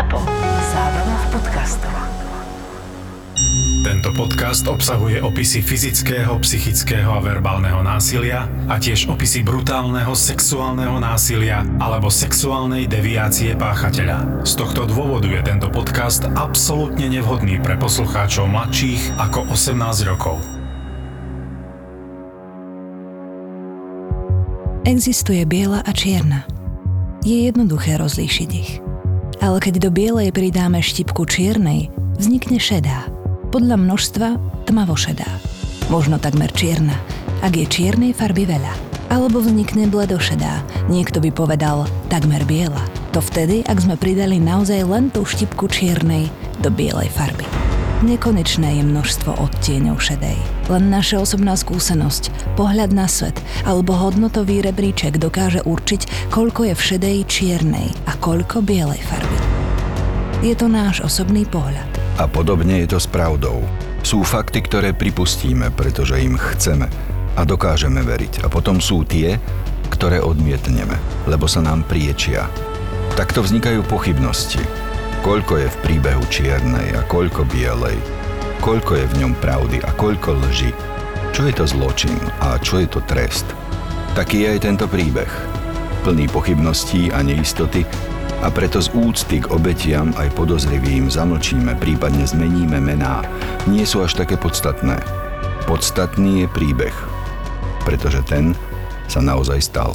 ZAPO. Zábrná v podcastov. Tento podcast obsahuje opisy fyzického, psychického a verbálneho násilia a tiež opisy brutálneho sexuálneho násilia alebo sexuálnej deviácie páchateľa. Z tohto dôvodu je tento podcast absolútne nevhodný pre poslucháčov mladších ako 18 rokov. Existuje biela a čierna. Je jednoduché rozlíšiť ich. Ale keď do bielej pridáme štipku čiernej, vznikne šedá. Podľa množstva tmavo šedá. Možno takmer čierna, ak je čiernej farby veľa. Alebo vznikne bledošedá, niekto by povedal takmer biela. To vtedy, ak sme pridali naozaj len tú štipku čiernej do bielej farby. Nekonečné je množstvo odtieňov šedej. Len naša osobná skúsenosť, pohľad na svet alebo hodnotový rebríček dokáže určiť, koľko je v šedej čiernej a koľko bielej farby. Je to náš osobný pohľad. A podobne je to s pravdou. Sú fakty, ktoré pripustíme, pretože im chceme a dokážeme veriť. A potom sú tie, ktoré odmietneme, lebo sa nám priečia. Takto vznikajú pochybnosti. Koľko je v príbehu čiernej a koľko bielej. Koľko je v ňom pravdy a koľko lži. Čo je to zločin a čo je to trest. Taký je aj tento príbeh. Plný pochybností a neistoty a preto z úcty k obetiam aj podozrivým zamlčíme, prípadne zmeníme mená. Nie sú až také podstatné. Podstatný je príbeh, pretože ten sa naozaj stal.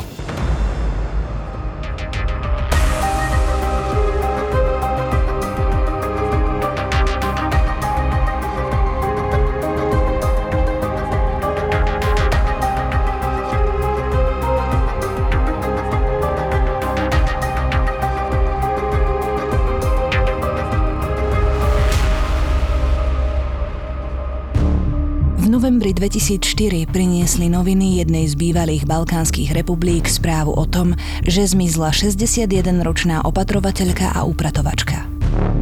2004 priniesli noviny jednej z bývalých balkánskych republik správu o tom, že zmizla 61-ročná opatrovateľka a upratovačka.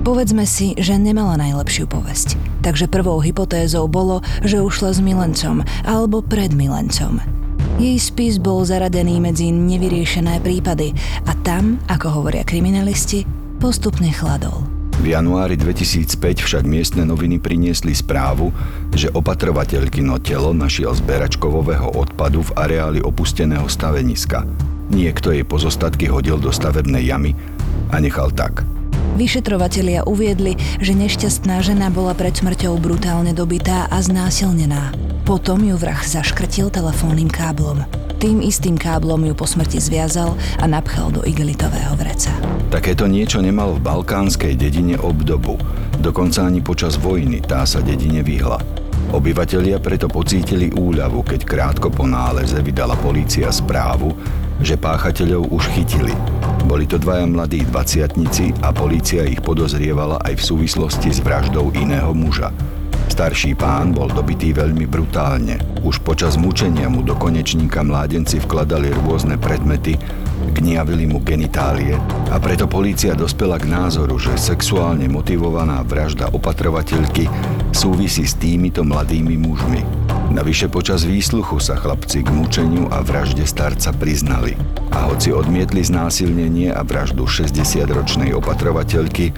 Povedzme si, že nemala najlepšiu povesť. Takže prvou hypotézou bolo, že ušla s milencom alebo pred milencom. Jej spis bol zaradený medzi nevyriešené prípady a tam, ako hovoria kriminalisti, postupne chladol. V januári 2005 však miestne noviny priniesli správu, že opatrovateľkino telo našiel kovového odpadu v areáli opusteného staveniska. Niekto jej pozostatky hodil do stavebnej jamy a nechal tak. Vyšetrovatelia uviedli, že nešťastná žena bola pred smrťou brutálne dobitá a znásilnená. Potom ju vrah zaškrtil telefónnym káblom. Tým istým káblom ju po smrti zviazal a napchal do igelitového vreca. Takéto niečo nemal v balkánskej dedine obdobu. Dokonca ani počas vojny tá sa dedine vyhla. Obyvatelia preto pocítili úľavu, keď krátko po náleze vydala polícia správu, že páchateľov už chytili. Boli to dvaja mladí dvaciatnici a polícia ich podozrievala aj v súvislosti s vraždou iného muža. Starší pán bol dobitý veľmi brutálne. Už počas mučenia mu do konečníka mládenci vkladali rôzne predmety, gniavili mu genitálie a preto polícia dospela k názoru, že sexuálne motivovaná vražda opatrovateľky súvisí s týmito mladými mužmi. Navyše počas výsluchu sa chlapci k mučeniu a vražde starca priznali. A hoci odmietli znásilnenie a vraždu 60-ročnej opatrovateľky,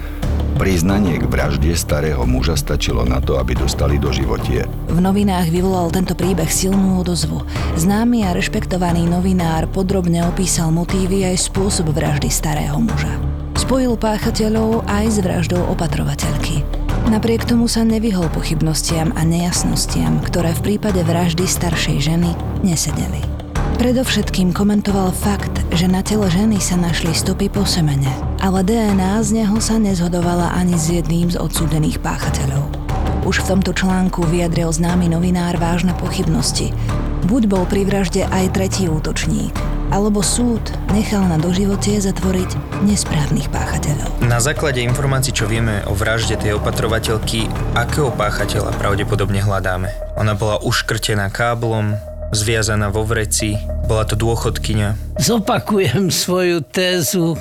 priznanie k vražde starého muža stačilo na to, aby dostali do životie. V novinách vyvolal tento príbeh silnú odozvu. Známy a rešpektovaný novinár podrobne opísal motívy aj spôsob vraždy starého muža. Spojil páchateľov aj s vraždou opatrovateľky. Napriek tomu sa nevyhol pochybnostiam a nejasnostiam, ktoré v prípade vraždy staršej ženy nesedeli. Predovšetkým komentoval fakt, že na tele ženy sa našli stopy po semene, ale DNA z neho sa nezhodovala ani s jedným z odsúdených páchateľov. Už v tomto článku vyjadril známy novinár vážne pochybnosti. Buď bol pri vražde aj tretí útočník, alebo súd nechal na doživotie zatvoriť nesprávnych páchateľov. Na základe informácií, čo vieme o vražde tej opatrovateľky, akého páchateľa pravdepodobne hľadáme? Ona bola uškrtená káblom, zviazaná vo vreci, bola to dôchodkyňa. Zopakujem svoju tézu,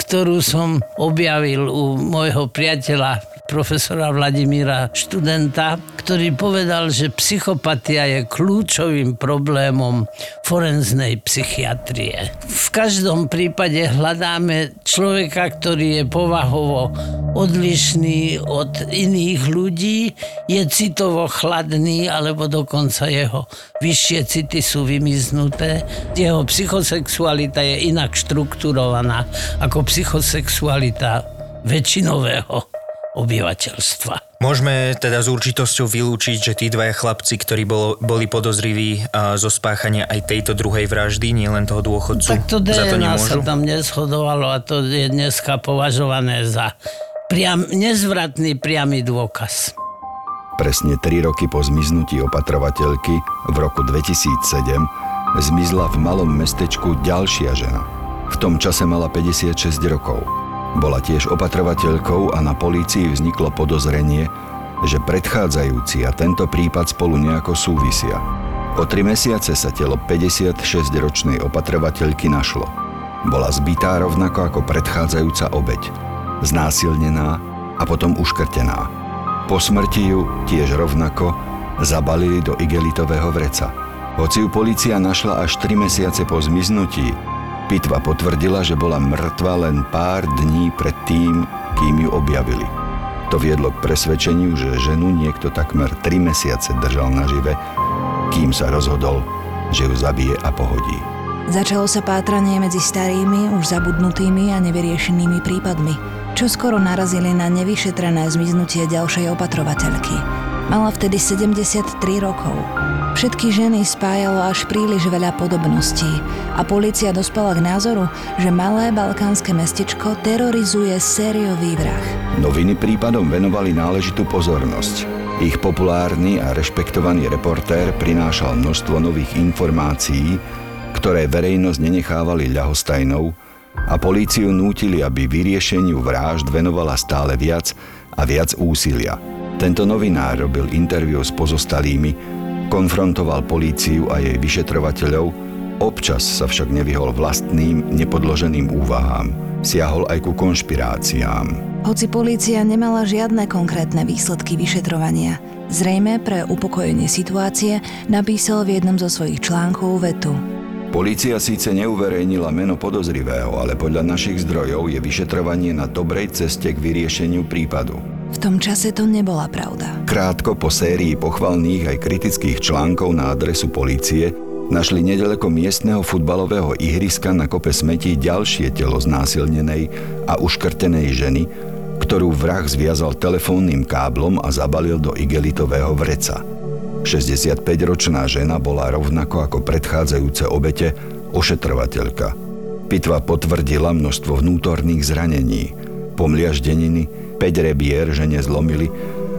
ktorú som objavil u môjho priateľa profesora Vladimíra študenta, ktorý povedal, že psychopatia je kľúčovým problémom forenznej psychiatrie. V každom prípade hľadáme človeka, ktorý je povahovo odlišný od iných ľudí, je citovo chladný, alebo dokonca jeho vyššie city sú vymiznuté. Jeho psychosexualita je inak štrukturovaná ako psychosexualita väčšinového obyvateľstva. Môžeme teda s určitosťou vylúčiť, že tí dvaja chlapci, ktorí bolo, boli podozriví a, zo spáchania aj tejto druhej vraždy, nielen toho dôchodcu, Tak to za to DNA nemôžu? sa tam neschodovalo a to je dneska považované za priam, nezvratný priamy dôkaz. Presne 3 roky po zmiznutí opatrovateľky v roku 2007 zmizla v malom mestečku ďalšia žena. V tom čase mala 56 rokov. Bola tiež opatrovateľkou a na polícii vzniklo podozrenie, že predchádzajúci a tento prípad spolu nejako súvisia. O tri mesiace sa telo 56-ročnej opatrovateľky našlo. Bola zbytá rovnako ako predchádzajúca obeď. Znásilnená a potom uškrtená. Po smrti ju tiež rovnako zabalili do igelitového vreca. Hoci ju policia našla až 3 mesiace po zmiznutí, pitva potvrdila, že bola mŕtva len pár dní pred tým, kým ju objavili. To viedlo k presvedčeniu, že ženu niekto takmer 3 mesiace držal nažive, kým sa rozhodol, že ju zabije a pohodí. Začalo sa pátranie medzi starými, už zabudnutými a nevyriešenými prípadmi, čo skoro narazili na nevyšetrené zmiznutie ďalšej opatrovateľky. Mala vtedy 73 rokov. Všetky ženy spájalo až príliš veľa podobností a polícia dospela k názoru, že malé balkánske mestečko terorizuje sériový vrah. Noviny prípadom venovali náležitú pozornosť. Ich populárny a rešpektovaný reportér prinášal množstvo nových informácií, ktoré verejnosť nenechávali ľahostajnou a políciu nútili, aby vyriešeniu vražd venovala stále viac a viac úsilia. Tento novinár robil interviu s pozostalými, konfrontoval políciu a jej vyšetrovateľov, občas sa však nevyhol vlastným, nepodloženým úvahám. Siahol aj ku konšpiráciám. Hoci polícia nemala žiadne konkrétne výsledky vyšetrovania, zrejme pre upokojenie situácie napísal v jednom zo svojich článkov vetu. Polícia síce neuverejnila meno podozrivého, ale podľa našich zdrojov je vyšetrovanie na dobrej ceste k vyriešeniu prípadu. V tom čase to nebola pravda. Krátko po sérii pochvalných aj kritických článkov na adresu polície našli nedaleko miestneho futbalového ihriska na kope smetí ďalšie telo znásilnenej a uškrtenej ženy, ktorú vrah zviazal telefónnym káblom a zabalil do igelitového vreca. 65-ročná žena bola rovnako ako predchádzajúce obete ošetrovateľka. Pitva potvrdila množstvo vnútorných zranení, pomliaždeniny, 5 rebier žene zlomili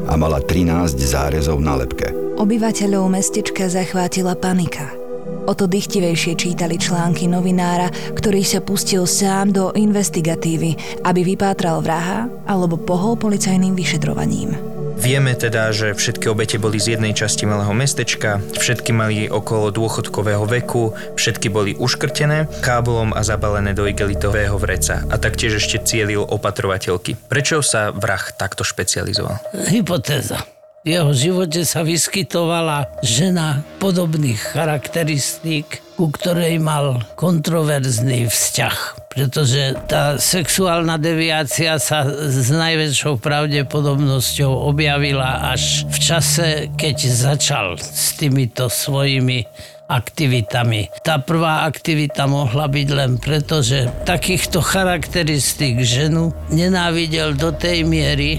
a mala 13 zárezov na lepke. Obyvateľov mestečka zachvátila panika. O to dychtivejšie čítali články novinára, ktorý sa pustil sám do investigatívy, aby vypátral vraha alebo pohol policajným vyšetrovaním. Vieme teda, že všetky obete boli z jednej časti malého mestečka, všetky mali okolo dôchodkového veku, všetky boli uškrtené káblom a zabalené do igelitového vreca a taktiež ešte cielil opatrovateľky. Prečo sa vrah takto špecializoval? Hypotéza. V jeho živote sa vyskytovala žena podobných charakteristík, ku ktorej mal kontroverzný vzťah. Pretože tá sexuálna deviácia sa s najväčšou pravdepodobnosťou objavila až v čase, keď začal s týmito svojimi aktivitami. Tá prvá aktivita mohla byť len preto, že takýchto charakteristík ženu nenávidel do tej miery,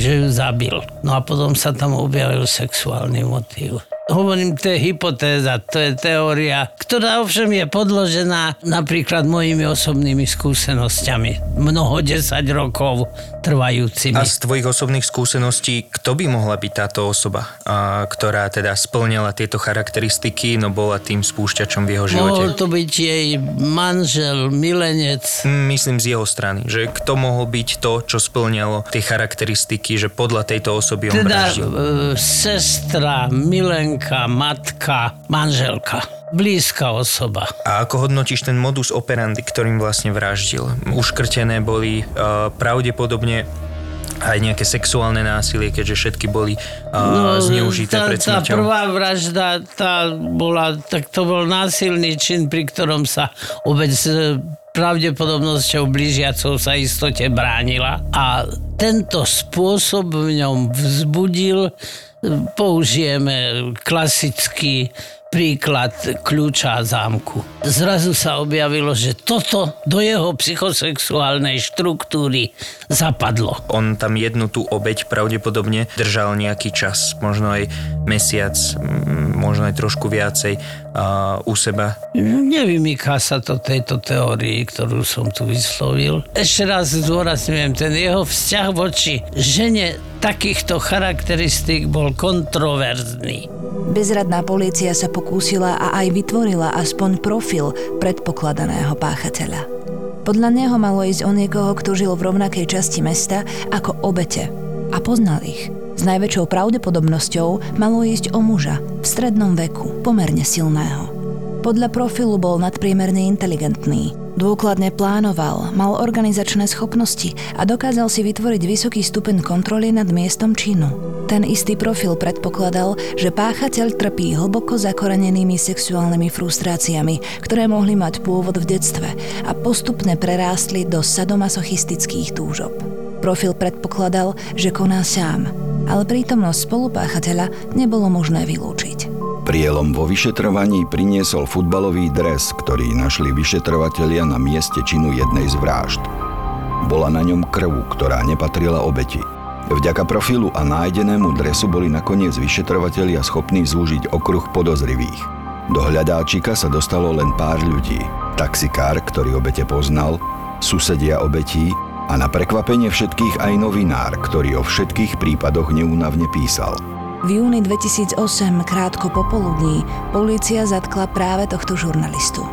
že ju zabil. No a potom sa tam objavil sexuálny motív. Hovorím, to je hypotéza, to je teória, ktorá ovšem je podložená napríklad mojimi osobnými skúsenosťami. Mnoho desať rokov trvajúcimi. A z tvojich osobných skúseností, kto by mohla byť táto osoba, a, ktorá teda splňala tieto charakteristiky, no bola tým spúšťačom v jeho Mohol živote? to byť jej manžel, milenec, Mm, Myslím z jeho strany, že kto mohol byť to, čo splňalo tie charakteristiky, že podľa tejto osoby on teda e, sestra, milenka, matka, manželka. Blízka osoba. A ako hodnotíš ten modus operandi, ktorým vlastne vraždil? Uškrtené boli uh, pravdepodobne aj nejaké sexuálne násilie, keďže všetky boli uh, zneužité No, tá, pred tá smrťou. prvá vražda, tá bola, tak to bol násilný čin, pri ktorom sa obec pravdepodobnosťou blížiacou sa istote bránila a tento spôsob v ňom vzbudil, použijeme klasický príklad kľúča a zámku. Zrazu sa objavilo, že toto do jeho psychosexuálnej štruktúry zapadlo. On tam jednu tú obeď pravdepodobne držal nejaký čas, možno aj mesiac, možno aj trošku viacej uh, u seba. Nevymýka sa to tejto teórii, ktorú som tu vyslovil. Ešte raz zdôrazňujem, ten jeho vzťah voči žene takýchto charakteristík bol kontroverzný. Bezradná polícia sa pokúsila a aj vytvorila aspoň profil predpokladaného páchateľa. Podľa neho malo ísť o niekoho, kto žil v rovnakej časti mesta ako obete a poznal ich. S najväčšou pravdepodobnosťou malo ísť o muža v strednom veku, pomerne silného. Podľa profilu bol nadpriemerne inteligentný, dôkladne plánoval, mal organizačné schopnosti a dokázal si vytvoriť vysoký stupeň kontroly nad miestom činu. Ten istý profil predpokladal, že páchateľ trpí hlboko zakorenenými sexuálnymi frustráciami, ktoré mohli mať pôvod v detstve a postupne prerástli do sadomasochistických túžob. Profil predpokladal, že koná sám, ale prítomnosť spolupáchateľa nebolo možné vylúčiť. Prielom vo vyšetrovaní priniesol futbalový dres, ktorý našli vyšetrovatelia na mieste činu jednej z vražd. Bola na ňom krv, ktorá nepatrila obeti. Vďaka profilu a nájdenému dresu boli nakoniec vyšetrovatelia schopní zúžiť okruh podozrivých. Do hľadáčika sa dostalo len pár ľudí. Taxikár, ktorý obete poznal, susedia obetí a na prekvapenie všetkých aj novinár, ktorý o všetkých prípadoch neúnavne písal. V júni 2008, krátko popoludní, polícia zatkla práve tohto žurnalistu.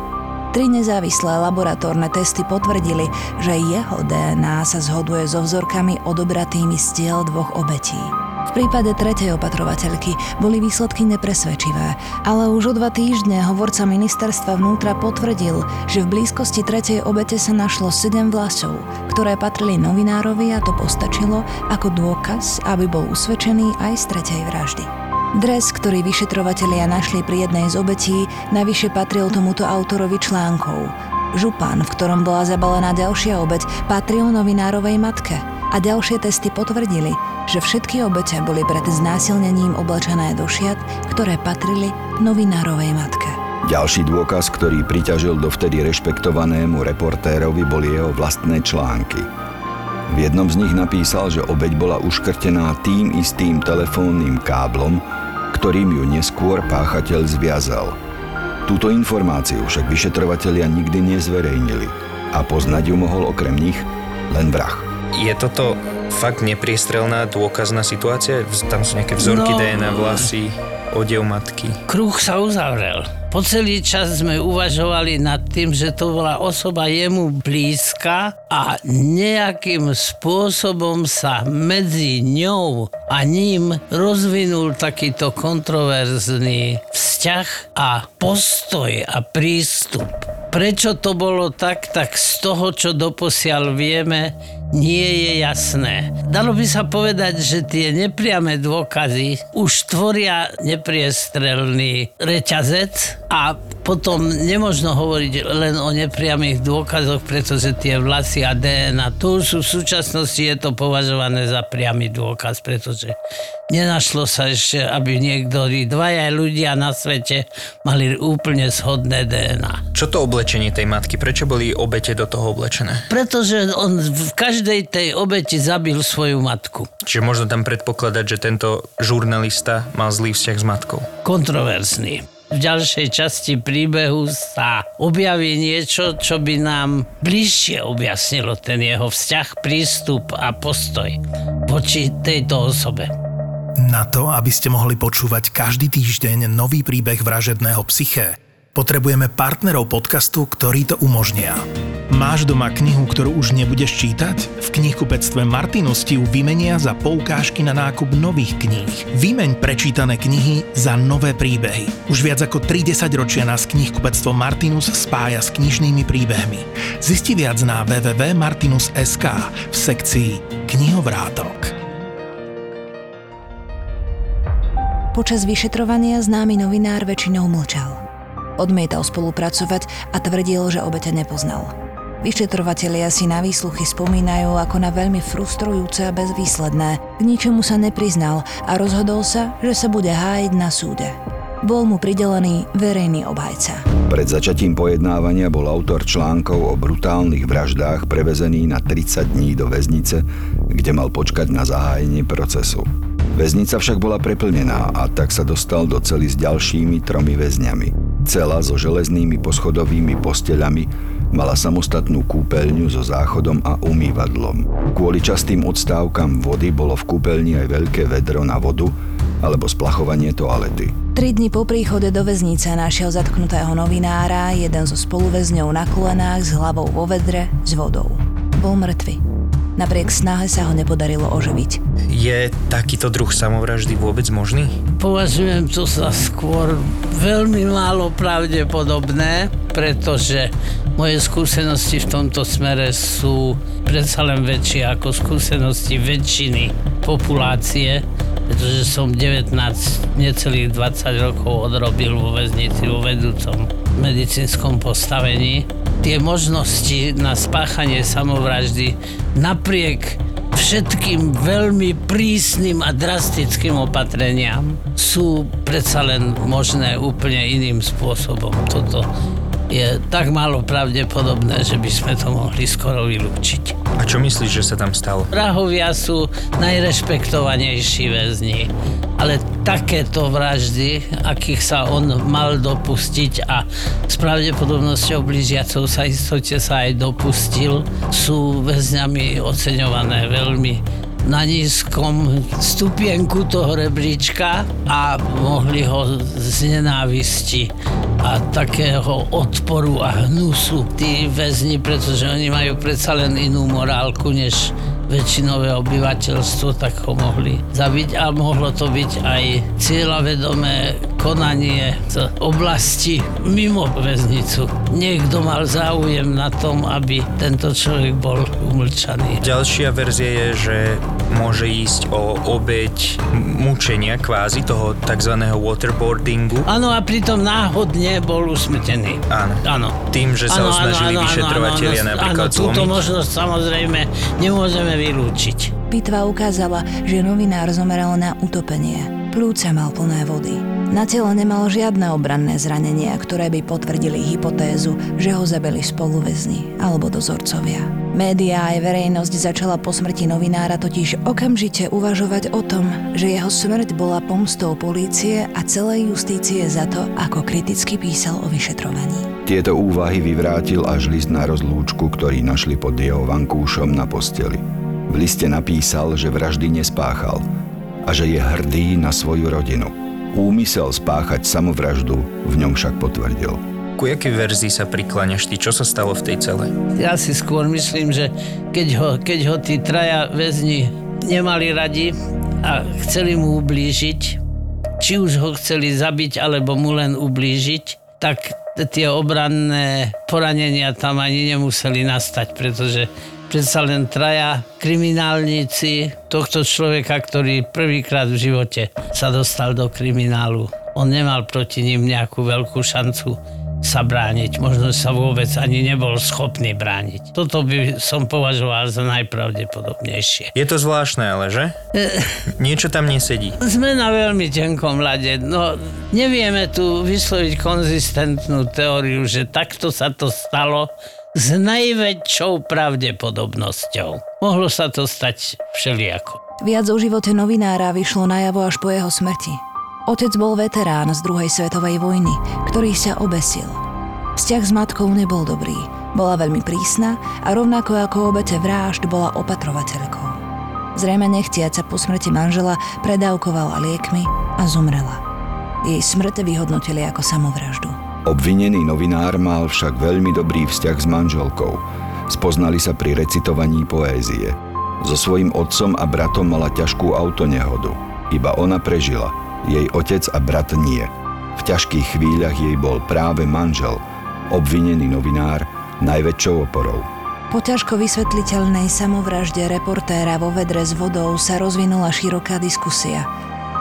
Tri nezávislé laboratórne testy potvrdili, že jeho DNA sa zhoduje so vzorkami odobratými z tiel dvoch obetí. V prípade tretej opatrovateľky boli výsledky nepresvedčivé, ale už o dva týždne hovorca ministerstva vnútra potvrdil, že v blízkosti tretej obete sa našlo 7 vlasov, ktoré patrili novinárovi a to postačilo ako dôkaz, aby bol usvedčený aj z tretej vraždy. Dres, ktorý vyšetrovatelia našli pri jednej z obetí, navyše patril tomuto autorovi článkov. Župan, v ktorom bola zabalená ďalšia obeť, patril novinárovej matke a ďalšie testy potvrdili, že všetky obete boli pred znásilnením oblečené do šiat, ktoré patrili novinárovej matke. Ďalší dôkaz, ktorý priťažil dovtedy rešpektovanému reportérovi, boli jeho vlastné články. V jednom z nich napísal, že obeď bola uškrtená tým istým telefónnym káblom, ktorým ju neskôr páchateľ zviazal. Túto informáciu však vyšetrovatelia nikdy nezverejnili a poznať ju mohol okrem nich len vrah. Je toto fakt nepriestrelná dôkazná situácia? Tam sú nejaké vzorky No. DNA, vlasy, odev matky. Kruh sa uzavrel. Po celý čas sme uvažovali nad tým, že to bola osoba jemu blízka a nejakým spôsobom sa medzi ňou a ním rozvinul takýto kontroverzný vzťah a postoj a prístup. Prečo to bolo tak, tak z toho, čo doposiaľ vieme, nie je jasné. Dalo by sa povedať, že tie nepriame dôkazy už tvoria nepriestrelný reťazec a potom nemožno hovoriť len o nepriamých dôkazoch, pretože tie vlasy a DNA, to už sú v súčasnosti je to považované za priamy dôkaz, pretože nenašlo sa ešte, aby niektorí dvaja ľudia na svete mali úplne shodné DNA. Čo to oblečenie tej matky? Prečo boli obete do toho oblečené? Pretože on v každej tej obeti zabil svoju matku. Čiže možno tam predpokladať, že tento žurnalista mal zlý vzťah s matkou. Kontroverzný. V ďalšej časti príbehu sa objaví niečo, čo by nám bližšie objasnilo ten jeho vzťah, prístup a postoj voči tejto osobe. Na to, aby ste mohli počúvať každý týždeň nový príbeh vražedného psyché, potrebujeme partnerov podcastu, ktorí to umožnia. Máš doma knihu, ktorú už nebudeš čítať? V knihkupectve Martinus ti ju vymenia za poukážky na nákup nových kníh. Vymeň prečítané knihy za nové príbehy. Už viac ako 30 ročia nás knihkupectvo Martinus spája s knižnými príbehmi. Zisti viac na www.martinus.sk v sekcii knihovrátok. Počas vyšetrovania známy novinár väčšinou mlčal. Odmietal spolupracovať a tvrdil, že obete nepoznal. Vyšetrovatelia si na výsluchy spomínajú ako na veľmi frustrujúce a bezvýsledné. K ničomu sa nepriznal a rozhodol sa, že sa bude hájiť na súde. Bol mu pridelený verejný obhajca. Pred začatím pojednávania bol autor článkov o brutálnych vraždách prevezený na 30 dní do väznice, kde mal počkať na zahájenie procesu. Väznica však bola preplnená a tak sa dostal do cely s ďalšími tromi väzňami. Cela so železnými poschodovými posteľami mala samostatnú kúpeľňu so záchodom a umývadlom. Kvôli častým odstávkam vody bolo v kúpeľni aj veľké vedro na vodu alebo splachovanie toalety. Tri dni po príchode do väznice našiel zatknutého novinára jeden zo spoluväzňov na kolenách s hlavou vo vedre s vodou. Bol mŕtvy. Napriek snahe sa ho nepodarilo oživiť. Je takýto druh samovraždy vôbec možný? Považujem to za skôr veľmi málo pravdepodobné, pretože moje skúsenosti v tomto smere sú predsa len väčšie ako skúsenosti väčšiny populácie, pretože som 19, necelých 20 rokov odrobil vo väznici vo vedúcom medicínskom postavení. Tie možnosti na spáchanie samovraždy napriek všetkým veľmi prísnym a drastickým opatreniam sú predsa len možné úplne iným spôsobom. Toto je tak málo pravdepodobné, že by sme to mohli skoro vylúčiť. A čo myslíš, že sa tam stalo? Prahovia sú najrešpektovanejší väzni, ale takéto vraždy, akých sa on mal dopustiť a s pravdepodobnosťou blížiacou sa istote sa aj dopustil, sú väzňami oceňované veľmi na nízkom stupienku toho rebríčka a mohli ho z nenávisti a takého odporu a hnusu tí väzni, pretože oni majú predsa len inú morálku než väčšinové obyvateľstvo, tak ho mohli zabiť a mohlo to byť aj cieľavedomé konanie z oblasti mimo väznicu. Niekto mal záujem na tom, aby tento človek bol umlčaný. Ďalšia verzia je, že môže ísť o obeď mučenia kvázi toho tzv. waterboardingu. Áno, a pritom náhodne bol usmrtený. Áno. Áno. Tým, že sa Áno, ho snažili áno, áno, vyšetrovatelia áno, áno, napríklad Áno, túto zlomiť. možnosť samozrejme nemôžeme vylúčiť. Pitva ukázala, že novinár zomrel na utopenie. Plúca mal plné vody. Na tele nemal žiadne obranné zranenia, ktoré by potvrdili hypotézu, že ho zabili spoluväzni alebo dozorcovia. Média aj verejnosť začala po smrti novinára totiž okamžite uvažovať o tom, že jeho smrť bola pomstou polície a celej justície za to, ako kriticky písal o vyšetrovaní. Tieto úvahy vyvrátil až list na rozlúčku, ktorý našli pod jeho vankúšom na posteli. V liste napísal, že vraždy nespáchal a že je hrdý na svoju rodinu. Úmysel spáchať samovraždu v ňom však potvrdil. Ku jakej verzii sa prikláňaš ty? Čo sa stalo v tej cele? Ja si skôr myslím, že keď ho, keď ho tí traja väzni nemali radi a chceli mu ublížiť, či už ho chceli zabiť, alebo mu len ublížiť, tak tie obranné poranenia tam ani nemuseli nastať, pretože predsa len traja kriminálnici tohto človeka, ktorý prvýkrát v živote sa dostal do kriminálu. On nemal proti ním nejakú veľkú šancu sa brániť. Možno sa vôbec ani nebol schopný brániť. Toto by som považoval za najpravdepodobnejšie. Je to zvláštne, ale že? Niečo tam nesedí. Sme na veľmi tenkom ľade. No, nevieme tu vysloviť konzistentnú teóriu, že takto sa to stalo s najväčšou pravdepodobnosťou. Mohlo sa to stať všelijako. Viac o živote novinára vyšlo najavo až po jeho smrti. Otec bol veterán z druhej svetovej vojny, ktorý sa obesil. Vzťah s matkou nebol dobrý, bola veľmi prísna a rovnako ako obete vražd bola opatrovateľkou. Zrejme nechtiac sa po smrti manžela predávkovala liekmi a zomrela. Jej smrť vyhodnotili ako samovraždu. Obvinený novinár mal však veľmi dobrý vzťah s manželkou. Spoznali sa pri recitovaní poézie. So svojím otcom a bratom mala ťažkú autonehodu. Iba ona prežila, jej otec a brat nie. V ťažkých chvíľach jej bol práve manžel, obvinený novinár, najväčšou oporou. Po ťažko vysvetliteľnej samovražde reportéra vo vedre s vodou sa rozvinula široká diskusia.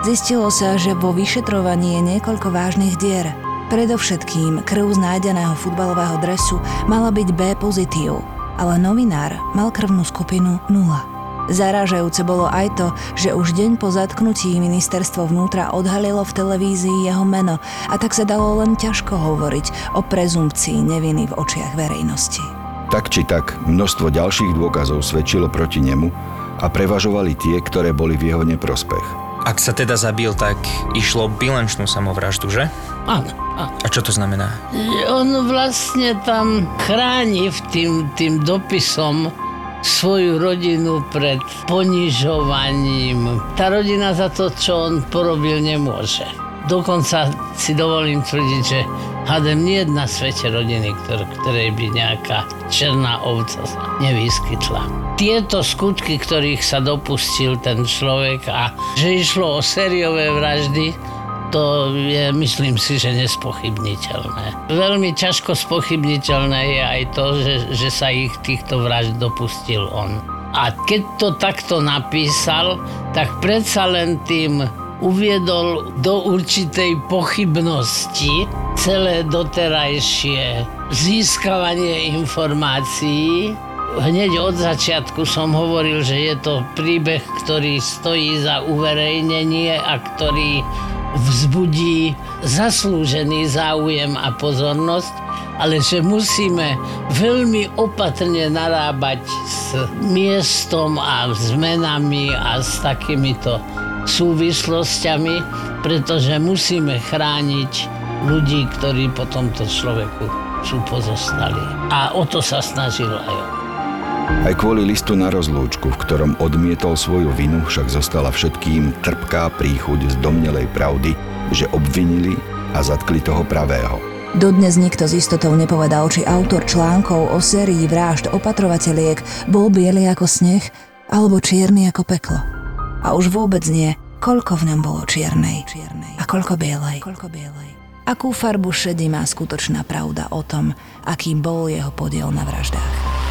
Zistilo sa, že vo vyšetrovaní je niekoľko vážnych dier. Predovšetkým krv z nájdeného futbalového dresu mala byť B pozitív, ale novinár mal krvnú skupinu 0. Zarážajúce bolo aj to, že už deň po zatknutí ministerstvo vnútra odhalilo v televízii jeho meno a tak sa dalo len ťažko hovoriť o prezumpcii neviny v očiach verejnosti. Tak či tak, množstvo ďalších dôkazov svedčilo proti nemu a prevažovali tie, ktoré boli v jeho neprospech. Ak sa teda zabil, tak išlo bilančnú samovraždu, že? Áno, áno. A čo to znamená? On vlastne tam chráni v tým, tým dopisom svoju rodinu pred ponižovaním. Tá rodina za to, čo on porobil, nemôže. Dokonca si dovolím tvrdiť, že hádem nie na svete rodiny, ktor- ktorej by nejaká černá ovca sa nevyskytla. Tieto skutky, ktorých sa dopustil ten človek a že išlo o sériové vraždy, to je, myslím si, že nespochybniteľné. Veľmi ťažko spochybniteľné je aj to, že, že sa ich týchto vražd dopustil on. A keď to takto napísal, tak predsa len tým uviedol do určitej pochybnosti celé doterajšie získavanie informácií. Hneď od začiatku som hovoril, že je to príbeh, ktorý stojí za uverejnenie a ktorý vzbudí zaslúžený záujem a pozornosť, ale že musíme veľmi opatrne narábať s miestom a s menami a s takýmito súvislosťami, pretože musíme chrániť ľudí, ktorí po tomto človeku sú pozostali. A o to sa snažil aj on. Aj kvôli listu na rozlúčku, v ktorom odmietol svoju vinu, však zostala všetkým trpká príchuť z domnelej pravdy, že obvinili a zatkli toho pravého. Dodnes nikto z istotou nepovedal, či autor článkov o sérii vražd opatrovateľiek bol biely ako sneh alebo čierny ako peklo. A už vôbec nie, koľko v ňom bolo čiernej, čiernej a koľko bielej. Koľko bielej. Akú farbu šedí má skutočná pravda o tom, aký bol jeho podiel na vraždách.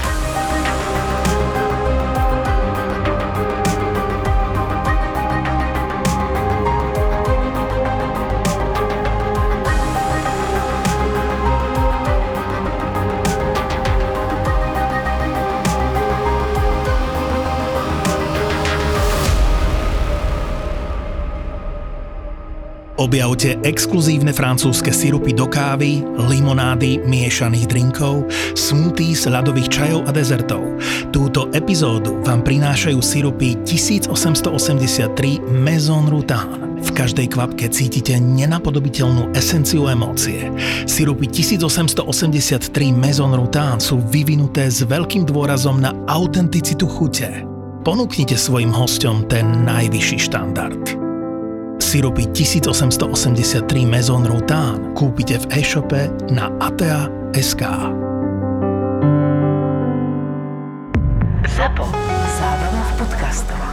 Objavte exkluzívne francúzske sirupy do kávy, limonády, miešaných drinkov, smoothies, ľadových čajov a dezertov. Túto epizódu vám prinášajú sirupy 1883 Maison Rutan. V každej kvapke cítite nenapodobiteľnú esenciu emócie. Sirupy 1883 Maison Rutan sú vyvinuté s veľkým dôrazom na autenticitu chute. Ponúknite svojim hostom ten najvyšší štandard. Sirupy 1883 Maison Routan kúpite v e-shope na atea.sk. Zapo. Zábrná v podcastovách.